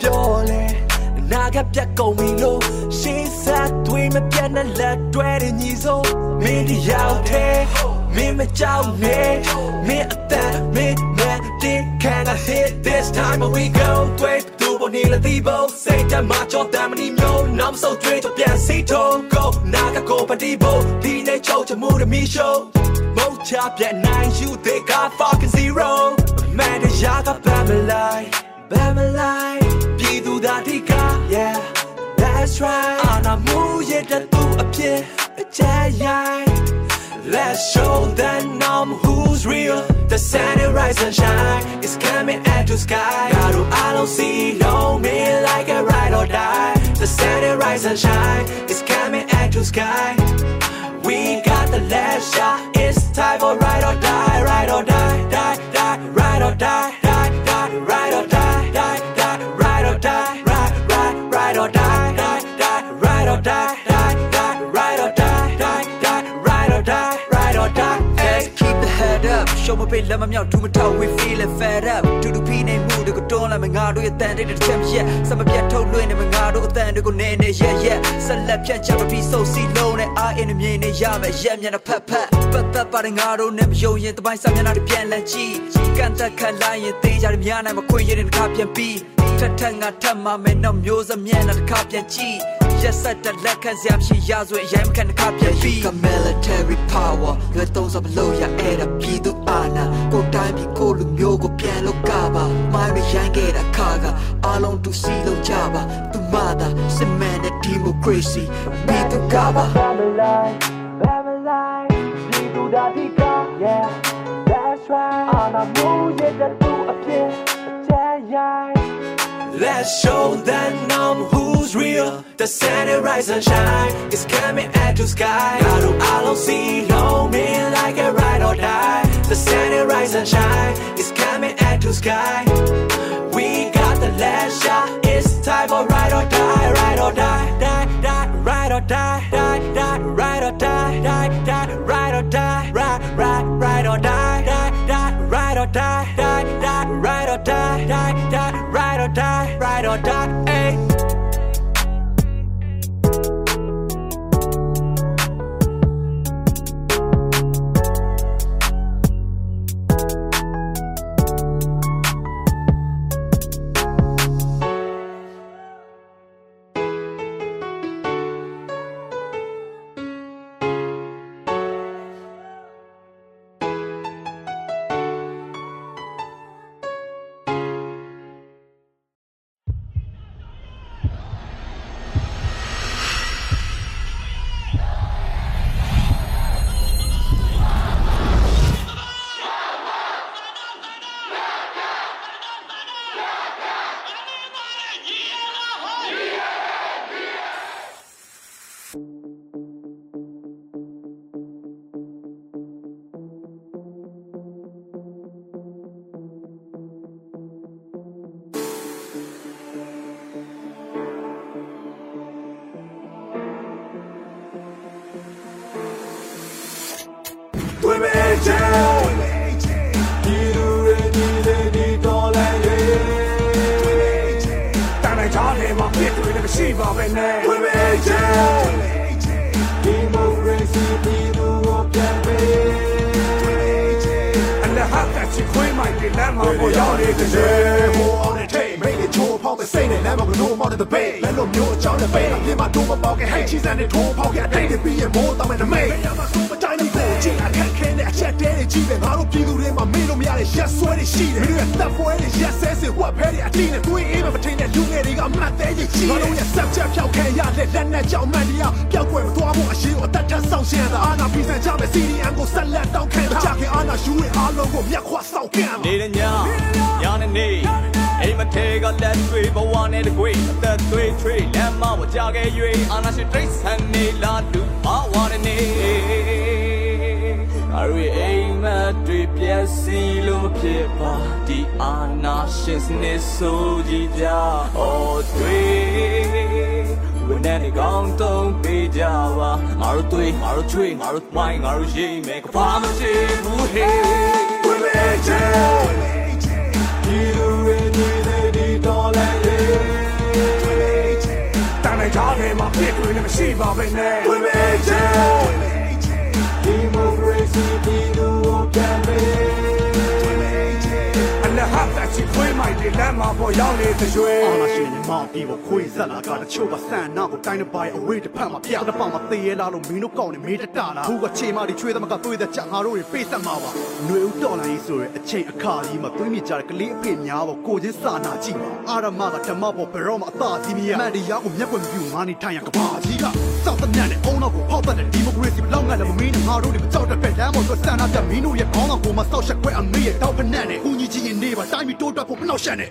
ပြောလဲနာကပြတ်ကုန်ပြီလို့ရှေးဆက်တွေးမပြတ်နဲ့လက်တွဲတဲ့ညီစိုးမင်းတယောက်တည်းမင်းမကြောက်နဲ့မင်းအသက်မင်းနဲ့ဒီခံက hit this time we go တွေ့သူပေါ်နေလသည်ဘောစိတ်တမချောတမ်းမနီမျိုးနောက်ဆုံးတွေ့တော့ပြန်စီထုံး go နာကကိုပတိဘောဒီနေ့ချောချမှုတမီရှိုးမုတ်ချပြတ်နိုင် you they got fucking zero man တရာကပမ်းမလိုက် Bamalai, Pidu Datika, yeah, that's right. Jayai. Let's show them who's real. The sun and rise and shine is coming at the sky. I don't see no me like a ride or die. The sun and rise and shine is coming at the sky. We got the last shot. It's time for ride or die, ride or die, မပေးလက်မမြောက်ဒူးမထောက် we feeling fed up တူတူဖိနေမှုတွေကိုတွန်းလိုက်မငါတို့ရဲ့တန်တဲ့တစ်ချက်ရက်စမပြတ်ထုတ်လွှင့်နေမငါတို့အတန်တွေကိုနေနေရက်ရက်ဆက်လက်ဖြတ်ချမပြီးစုပ်စီလုံးနဲ့အာအင်းမြင်နေရမယ်ရက်မျက်နှာဖက်ဖက်ပတ်သက်ပါတယ်ငါတို့နဲ့မယုံရင်တပိုင်းစမျက်နှာတွေပြန်လည်ကြည့်ကန်တက်ခတ်လိုက်ရင်သေးကြတယ်များနိုင်မခွင့်ရတဲ့တစ်ခါပြန်ပြီးထက်ထက်ငါထက်မှမယ်တော့မျိုးစမျက်နှာတစ်ခါပြန်ကြည့် ရက်ဆက်တဲ့လက်ခံစရာမရှိရဆိုရင်အရင်မခံတစ်ခါပြန်ပြီးက military power ရွေးသုံးစမလို့ရအဲ့ဒါပြည်သူအာဏာကိုတိုင်းပြည်ကိုလူမျိုးကိုပြန်လို့ကပါမိုင်းရရိုင်းခဲ့တာခါကအလုံးတူစီလုံးကြပါသူမသာစစ်မှန်တဲ့ democracy ပြည်သူကပါ Bambalai, Bambalai, Pidu Datika, yeah, that's right. Ana muye da tu apye, jayai. Let's show them who's real. The sunrise and shine is coming at the sky. I don't, I don't see no mean like a ride or die. The sunrise and shine is coming at the sky. We got the last shot. It's time for ride or die, ride or die, die, die, ride or die, die, die, ride or die, die, die, ride or die, ride, ride, ride or die. die or die, die, die, ride or die, die, die, ride or die, ride or die, ayy. ရှိပါပဲနဲ့ Women AJ ဒီမိုကရေစီပြည်သူကိုပြန်ပေးအလဟတ်ကချီခွေးမိုက်တွေလမ်းမှာပေါ်ရောက်နေတဲ့ရေဟိုအောင်တဲ့ထိတ်မိတ်တွေချိုးဖောက်တဲ့စိတ်နဲ့လမ်းမှာကလို့မောက်တဲ့ဘေးလဲလို့မျိုးအကြောင်းနဲ့ဘေးအပြင်မှာဒုမပေါက်ခဲ့ဟိတ်ချီစံနဲ့ထိုးဖောက်ခဲ့အတိတ်တွေပြီးရင်မိုးတောင်းမဲ့နမိတ်ဘယ်ရမှာဆိုမတိုင်းဘူးကိုကြည့်အခက်ခဲနဲ့အ ချက်တဲတွေကြီးပဲငါတို့ပြည်သူတွေမှာမေးလို့မရတဲ့ရက်ဆွဲတွေရှိတယ်မင်းတို့ရဲ့တပ်ပွဲတွေရက်ဆဲစင်ဝက်ဖဲတွေအတင်းနဲ့တွေးအေးမထိန်တဲ့လူငယ်တွေကမှတ်သေးကြီးကြီးငါတို့ရဲ့ဆက်ချက်ဖြောက်ခဲရတဲ့လက်နဲ့ကြောင်မှန်တရားပျောက်ကွယ်မသွားဖို့အရှိကိုအသက်ထက်ဆောင်ရှင်းတာအာနာပြည်စံကြမဲ့ CDM ကိုဆက်လက်တောင်းခံတာကြခင်အာနာယူရဲ့အားလုံးကိုမျက်ခွဆောက်ကန်နေတဲ့ညညနေနေအိမ်မထဲကလက်တွေဘဝနဲ့တကွေအသက်သွေးထွေးလမ်းမဝကြခဲ့၍အာနာရှင်တိတ်ဆန်နေလာလူဘဝရနေ အရီအိမ်မက်တွေပြည့်စည်လို့မဖြစ်ပါဒီအာနာရှင်စနေဆိုကြည်ကြအော်တွေဝင်နေကောင်းတုံးပေးကြပါငါတို့တွေငါတို့ချွေးငါတို့ဝိုင်းငါတို့ရိမ့်မယ်ကဘာမရှိဘူးဟေး Women AJ ဒီလူတွေဒီလေဒီတော်လည်းရေတန်တဲ့ချားတွေမှာပြစ်တွေလည်းမရှိပါပဲနဲ့ Women AJ ဒီ လဟတ်ကချီခွေးမိုက်တွေလမ်းမှာပေါ်ရောက်နေတဲ့ရွှေအာနာရှင်နဲ့မောင်ပြီးကိုခွေးဆက်လာကတချို့ကဆန်နာကိုတိုင်းတစ်ပိုင်းအဝေးတစ်ဖက်မှာပြတဲ့ပောင်မှာသေရလာလို့မင်းတို့ကောင်းနေမေးတတလာဘူးကချေမတွေချွေးသမကသွေးတဲ့ကြငါတို့တွေပေးဆက်မှာပါຫນွေဦးတော်လိုင်းဆိုရဲအချိန်အခါကြီးမှာသွေးမြကြတဲ့ကလေးအဖေများပေါ်ကိုချင်းစာနာကြည့်ပါအာရမကဓမ္မပေါ်ဘရောမှာအသာစီးမီးရမန်ဒီရောက်ကိုမျက်ွယ်မပြူငါနေထိုင်ရကဘာကြီးက စောက်တဲ့ညနဲ့အုံနောက်ကိုဖောက်တဲ့ဒီမိုကရေစီလောက်ငါလည်းမမင်းနဲ့ငါတို့တွေမကြောက်တဲ့ပဲလမ်းပေါ်ဆိုဆန္ဒပြမင်းတို့ရဲ့ခေါင်းဆောင်ကိုမစောက်ချက်ခွဲအမေရဲ့တောက်ဖက်နဲ့နဲ့ဦးကြီးကြီးရင်နေပါတိုင်းပြီးတိုးတက်ဖို့မနှောက်ရှက်နဲ့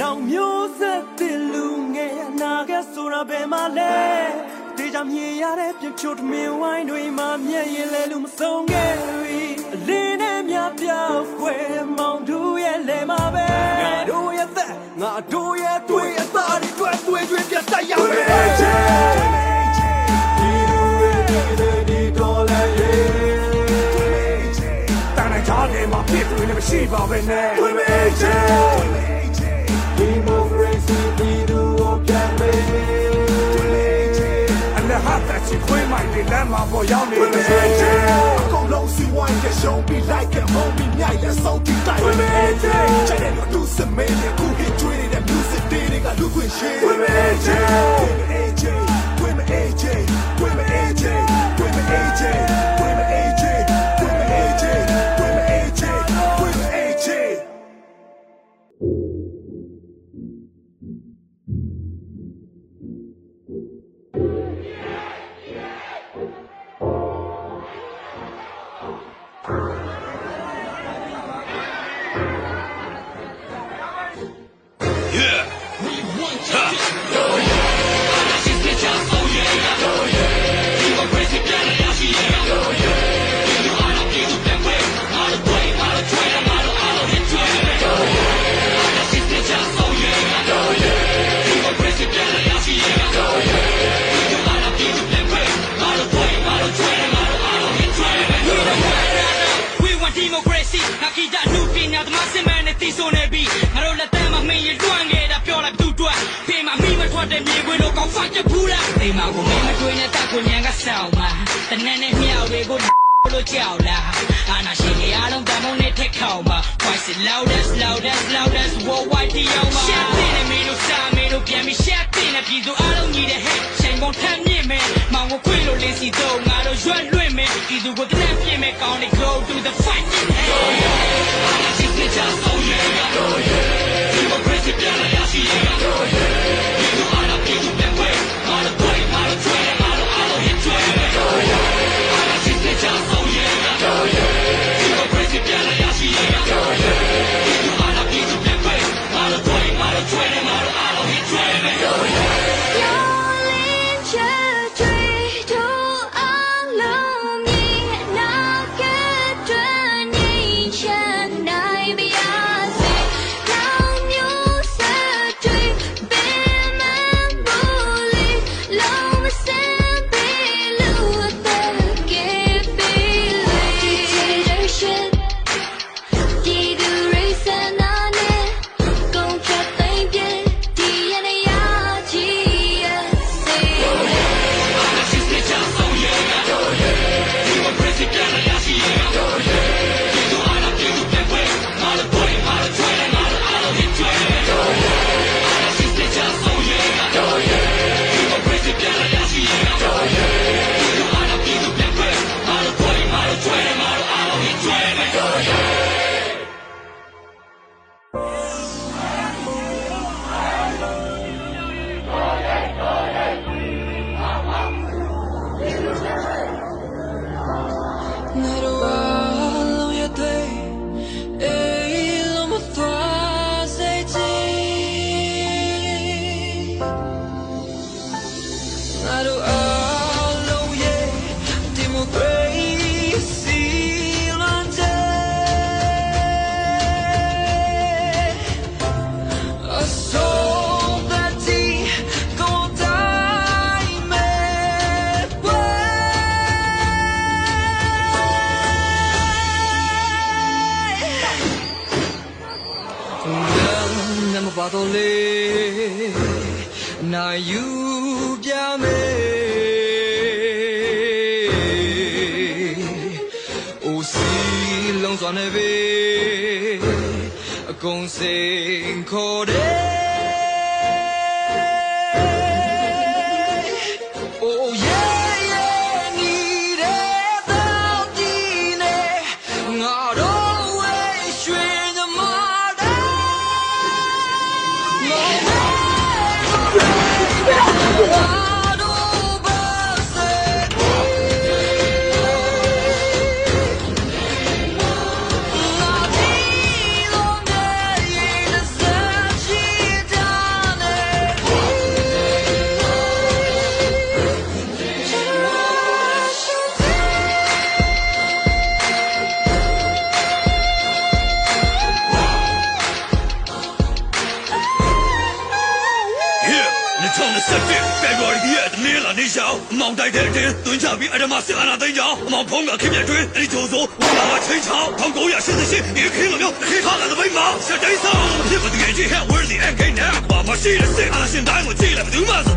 နောင်မျိုးဆက်တဲ့လူငယ်အနာဂတ်ဆိုတာဘယ်မှာလဲတေးကြမြင်ရတဲ့ပြချိုတမင်ဝိုင်းတွေမှာမျက်ရည်လဲလူမဆုံးခဲ့ပြီအလင်းနဲ့မြပြောက်ွယ်မောင်တို့ရဲ့လဲမှာပဲငါတို့ရဲ့သက်ငါတို့ရဲ့တွေ့အသားတွေတွေ့တွေ့တွေ့ပြတ်တတ်ရမယ် မရှိပါပဲနဲ့ Women AJ ဒီမိုကရေစီပြည်သူကိုပြန်ပေးအလဟတ်ကချီခွေးမိုက်တွေလမ်းမှာပေါ်ရောက်နေတဲ့ရွှေအကုန်လုံးစီဝိုင်းကရှုံးပြီးလိုက်တဲ့ homie မြိုက်တဲ့စောင့်ကြည့်တိုင်း Women AJ ချိုင်တဲ့လူသူစမဲတဲ့ခုဟစ်ကျွေးနေတဲ့ music တွေကလူခွင့်ရှင်း Women AJ တပူလာအိမ်မှာကိုမင်းမတွေ့နဲ့တကူညံကဆောင်မှာတနက်နဲ့မြောက်တွေကိုလို့ကြောက်လာအာနာရှင်တွေအားလုံးတမုံနဲ့ထက်ခေါမှာ Twice it loudest loudest loudest worldwide ဒီရောက်မှာ Shut in the middle time မင်းတို့ပြန်ပြီး Shut in အပြည်သူအားလုံးညီတဲ့ head ချိန်ကုန်ထမ်းမြင့်မယ်မောင်ကိုခွေလို့လေးစီတော့ငါတို့ရွက်လွင့်မယ်ဒီသူကိုတနက်ပြင်းမယ်ကောင်းတယ် go to the fight go yeah အာနာရှင်တွေကြောက်ဆုံးရဲ့ go yeah democracy ပြန်လာရရှိရဲ့ go yeah Sẽ 那队长，毛胖个开面 một phần 陈强 khi nhảy trên, lấy trụ xuống, một phần 给你妈妈谁的心，俺的 xong. Thằng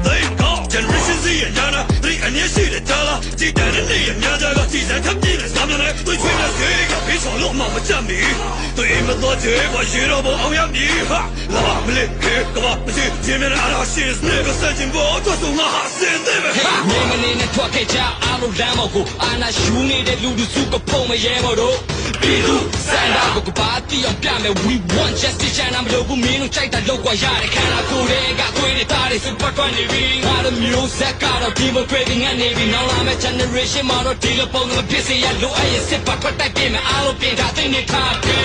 များကြကကြည်စံထပ်ပြည့်တဲ့စာမျက်နှာတွေချွေးတဲ့စေကဖေးချော်လို့မှမကြမ်းမီတွေမတော်ချေဘာရှိတော့ဘောအောင်ရမည်ဟာလာမလေးခေကဘာမရှိခြင်းမနာတော့ရှိစနေကစချင်ဘောတော့ဆုံးမဟာစင်တယ်ပဲ နေမနေနဲ့ထွက်ခဲ့ကြအားလုံးလမ်းမောက်ကို အာနာရှူနေတဲ့လူလူစုကဖုံမရဲမော်တို့ပြည်သူစန္ဒာကိုကပါတီအောင်ပြမယ် we want justice ချမ်းမလို့ဘူးမင်းတို့ကြိုက်တာလောက်ကွာရတဲ့ခန္ဓာကိုယ်တွေကကိုယ်တွေတားတွေစုပတ်တွန်းနေပြီငါတို့မျိုးဆက်ကတော့ဒီမိုကရေစီငတ်နေပြီနောက်လာမယ့် generation မှာတော့ဒီလိုပုံစံဖြစ်စေရလိုအပ်ရင်စစ်ပတ်ထွက်တိုက်ပြင်မယ်အားလုံးပြင်ထားသိနေထားပြီ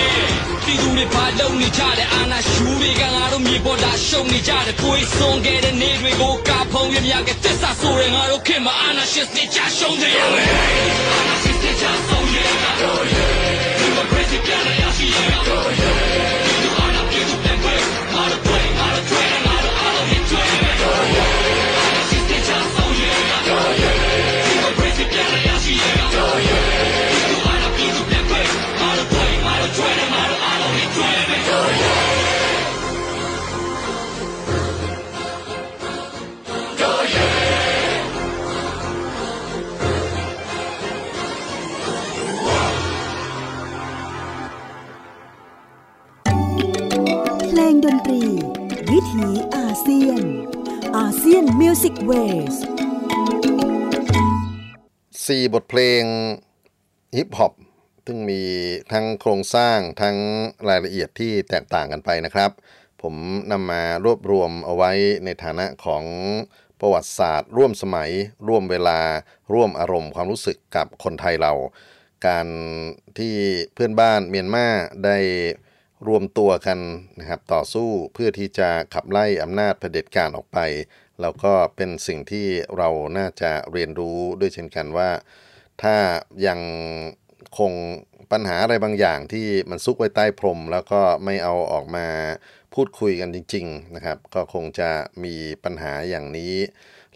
ပြည်သူတွေဘာလုပ်နေကြတယ်အာနာရှူတွေကငါတို့မြေပေါ်လာရှုံနေကြတယ်ကိုယ်စွန်ခဲ့တဲ့နေတွေကိုကဖုံးရမြကတစ္ဆာဆိုရင်ငါတို့ခင်မှာအာနာရှစ်နေကြရှုံးနေရမယ်အာနာရှစ်နေကြဆုံးရတာတော့ together, yeah, yeah. Go. 4 บทเพลงฮิปฮอปซึ่งมีทั้งโครงสร้างทั้งรายละเอียดที่แตกต่างกันไปนะครับ ผมนำมารวบรวมเอาไว้ในฐานะของประวัติศาสตร์ ร่วมสมัย ร่วมเวลา ร่วมอารมณ์ความรู้สึกกับคนไทยเรา การที่เพื่อนบ้านเมียนมาได้รวมตัวกันนะครับต่อสู้เพื่อที่จะขับไล่อำนาจเผด็จการออกไป แล้วก็เป็นสิ่งที่เราน่าจะเรียนรู้ด้วยเช่นกันว่า ถ้ายังคงปัญหาอะไรบางอย่างที่มันซุกไว้ใต้พรม แล้วก็ไม่เอาออกมาพูดคุยกันจริง ๆ นะครับ ก็คงจะมีปัญหาอย่างนี้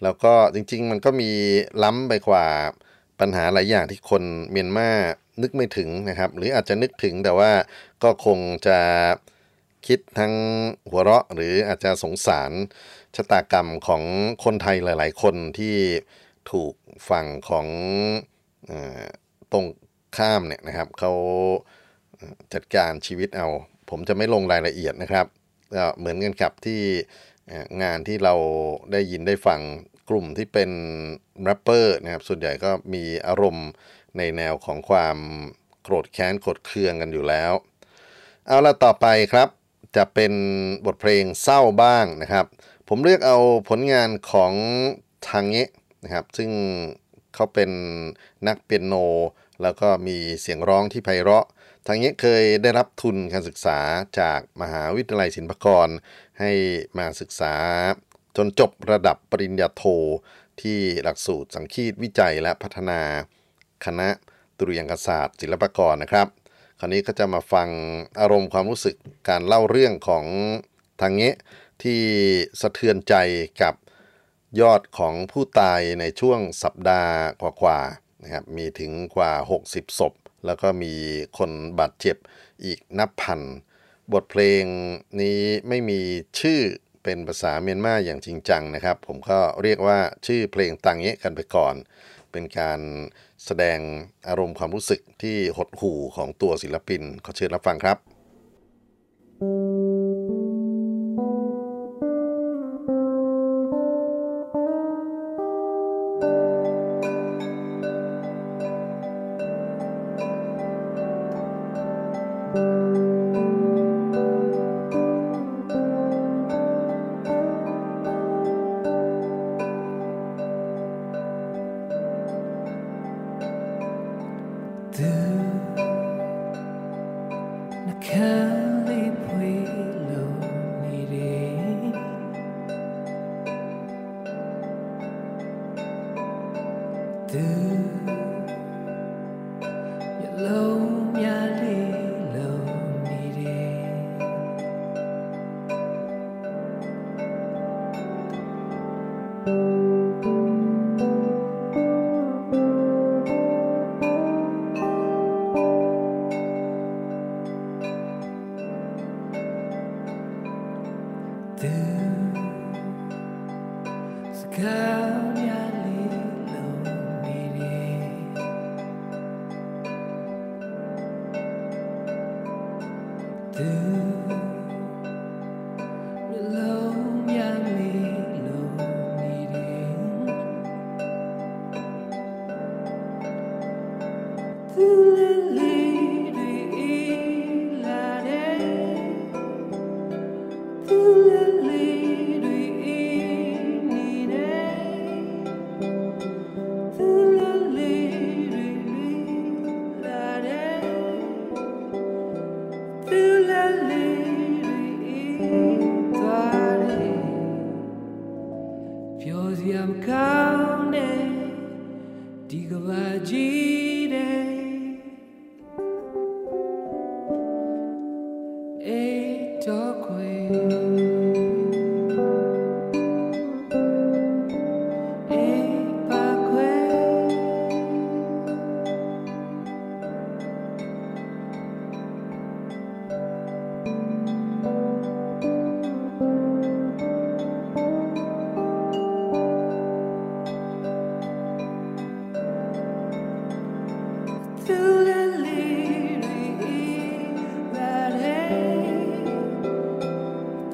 แล้วก็จริง ๆ มันก็มีล้ำไปกว่าปัญหาหลายอย่างที่คนเมียนมานึกไม่ถึงนะครับ หรืออาจจะนึกถึงแต่ว่าก็คงจะคิดทั้งหัวเราะหรืออาจจะสงสาร ชะตากรรมของคนไทยหลาย ๆ คนที่ถูกฝั่งของอตรงข้ามเนี่ยนะครับเขาจัดการชีวิตเอา ผมจะไม่ลงรายละเอียดนะครับก็เหมือนกันกับที่งานที่เราได้ยินได้ฟังกลุ่มที่เป็นแรปเปอร์นะครับส่วนใหญ่ก็มีอารมณ์ในแนวของความโกรธแค้นโกรธเคืองกันอยู่แล้ว เอาละต่อไปครับจะเป็นบทเพลงเศร้าบ้างนะครับ ผมเลือกเอาผลงานของทางเงะนะครับ ซึ่งเขาเป็นนักเปียโน แล้วก็มีเสียงร้องที่ไพเราะ ทางเงะเคยได้รับทุนการศึกษาจากมหาวิทยาลัยศิลปากร ให้มาศึกษา จนจบระดับปริญญาโทที่หลักสูตรสังคีตวิจัยและพัฒนาคณะดุรยางคศาสตร์ศิลปากรนะครับ คราวนี้ก็จะมาฟังอารมณ์ความรู้สึกการเล่าเรื่องของทางเงะ ที่สะเทือนใจกับยอดของผู้ตายในช่วงสัปดาห์กว่าๆนะครับมีถึงกว่า 60 ศพ แล้วก็มีคนบาดเจ็บอีกนับพัน บทเพลงนี้ไม่มีชื่อเป็นภาษาเมียนมาอย่างจริงจังนะครับ ผมก็เรียกว่าชื่อเพลงตังเงะกันไปก่อน เป็นการแสดงอารมณ์ความรู้สึกที่หดหู่ของตัวศิลปินขอเชิญรับฟังครับပြော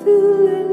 to.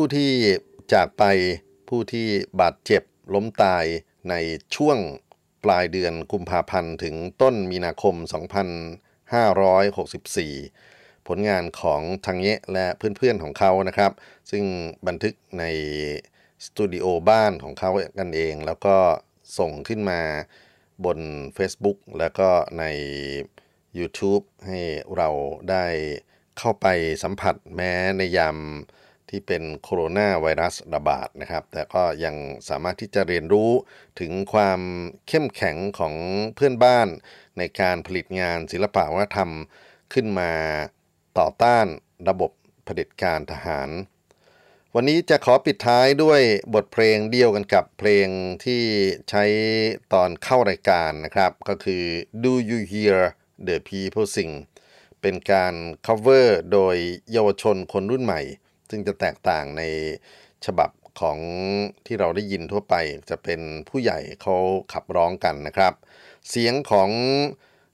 ผู้ที่จากไปผู้ที่บาดเจ็บล้มตายในช่วงปลายเดือนกุมภาพันธ์ถึงต้นมีนาคม 2564 ผลงานของทางเงะและเพื่อนๆของเขานะครับ ซึ่งบันทึกในสตูดิโอบ้านของเขากันเอง แล้วก็ส่งขึ้นมาบน Facebook แล้วก็ใน YouTube ให้เราได้เข้าไปสัมผัสแม้ในยาม ที่เป็นโคโรนาไวรัสระบาดนะครับ แต่ก็ยังสามารถที่จะเรียนรู้ถึงความเข้มแข็งของเพื่อนบ้าน ในการผลิตงานศิลปะวัฒนธรรมขึ้นมาต่อต้านระบบเผด็จการทหาร วันนี้จะขอปิดท้ายด้วยบทเพลงเดียวกันกับเพลงที่ใช้ตอนเข้ารายการนะครับ ก็คือ Do You Hear the People Sing เป็นการ cover โดยเยาวชนคนรุ่นใหม่ ซึ่งจะแตกต่างในฉบับของที่เราได้ยินทั่วไปจะเป็นผู้ใหญ่เขาขับร้องกันนะครับ เสียงของ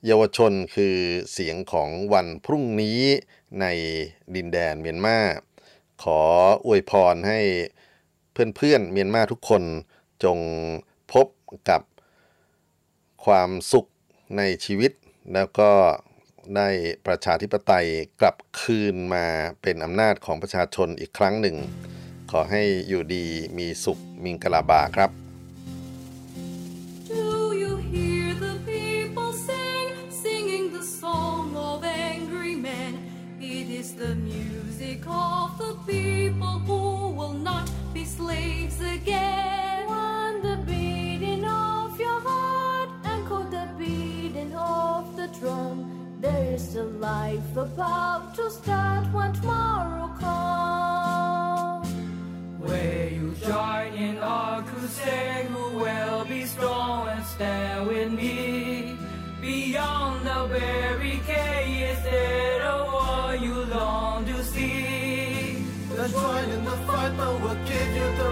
เยาวชนคือเสียงของวันพรุ่งนี้ในดินแดนเมียนมาขออวยพรให้เพื่อนๆเมียนมาทุกคนจงพบกับความสุขในชีวิตแล้วก็ ได้ประชาธิปไตยกลับคืนมาเป็นอำนาจของประชาชนอีกครั้งหนึ่ง ขอให้อยู่ดีมีสุขมิงกลาบาครับ is a life about to start when tomorrow comes. Where you join in our crusade, who will be strong and stand with me? Beyond the barricade, is there a war you long to see? Let's join in the fight that will give you the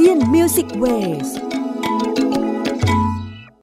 ASEAN Music Waves.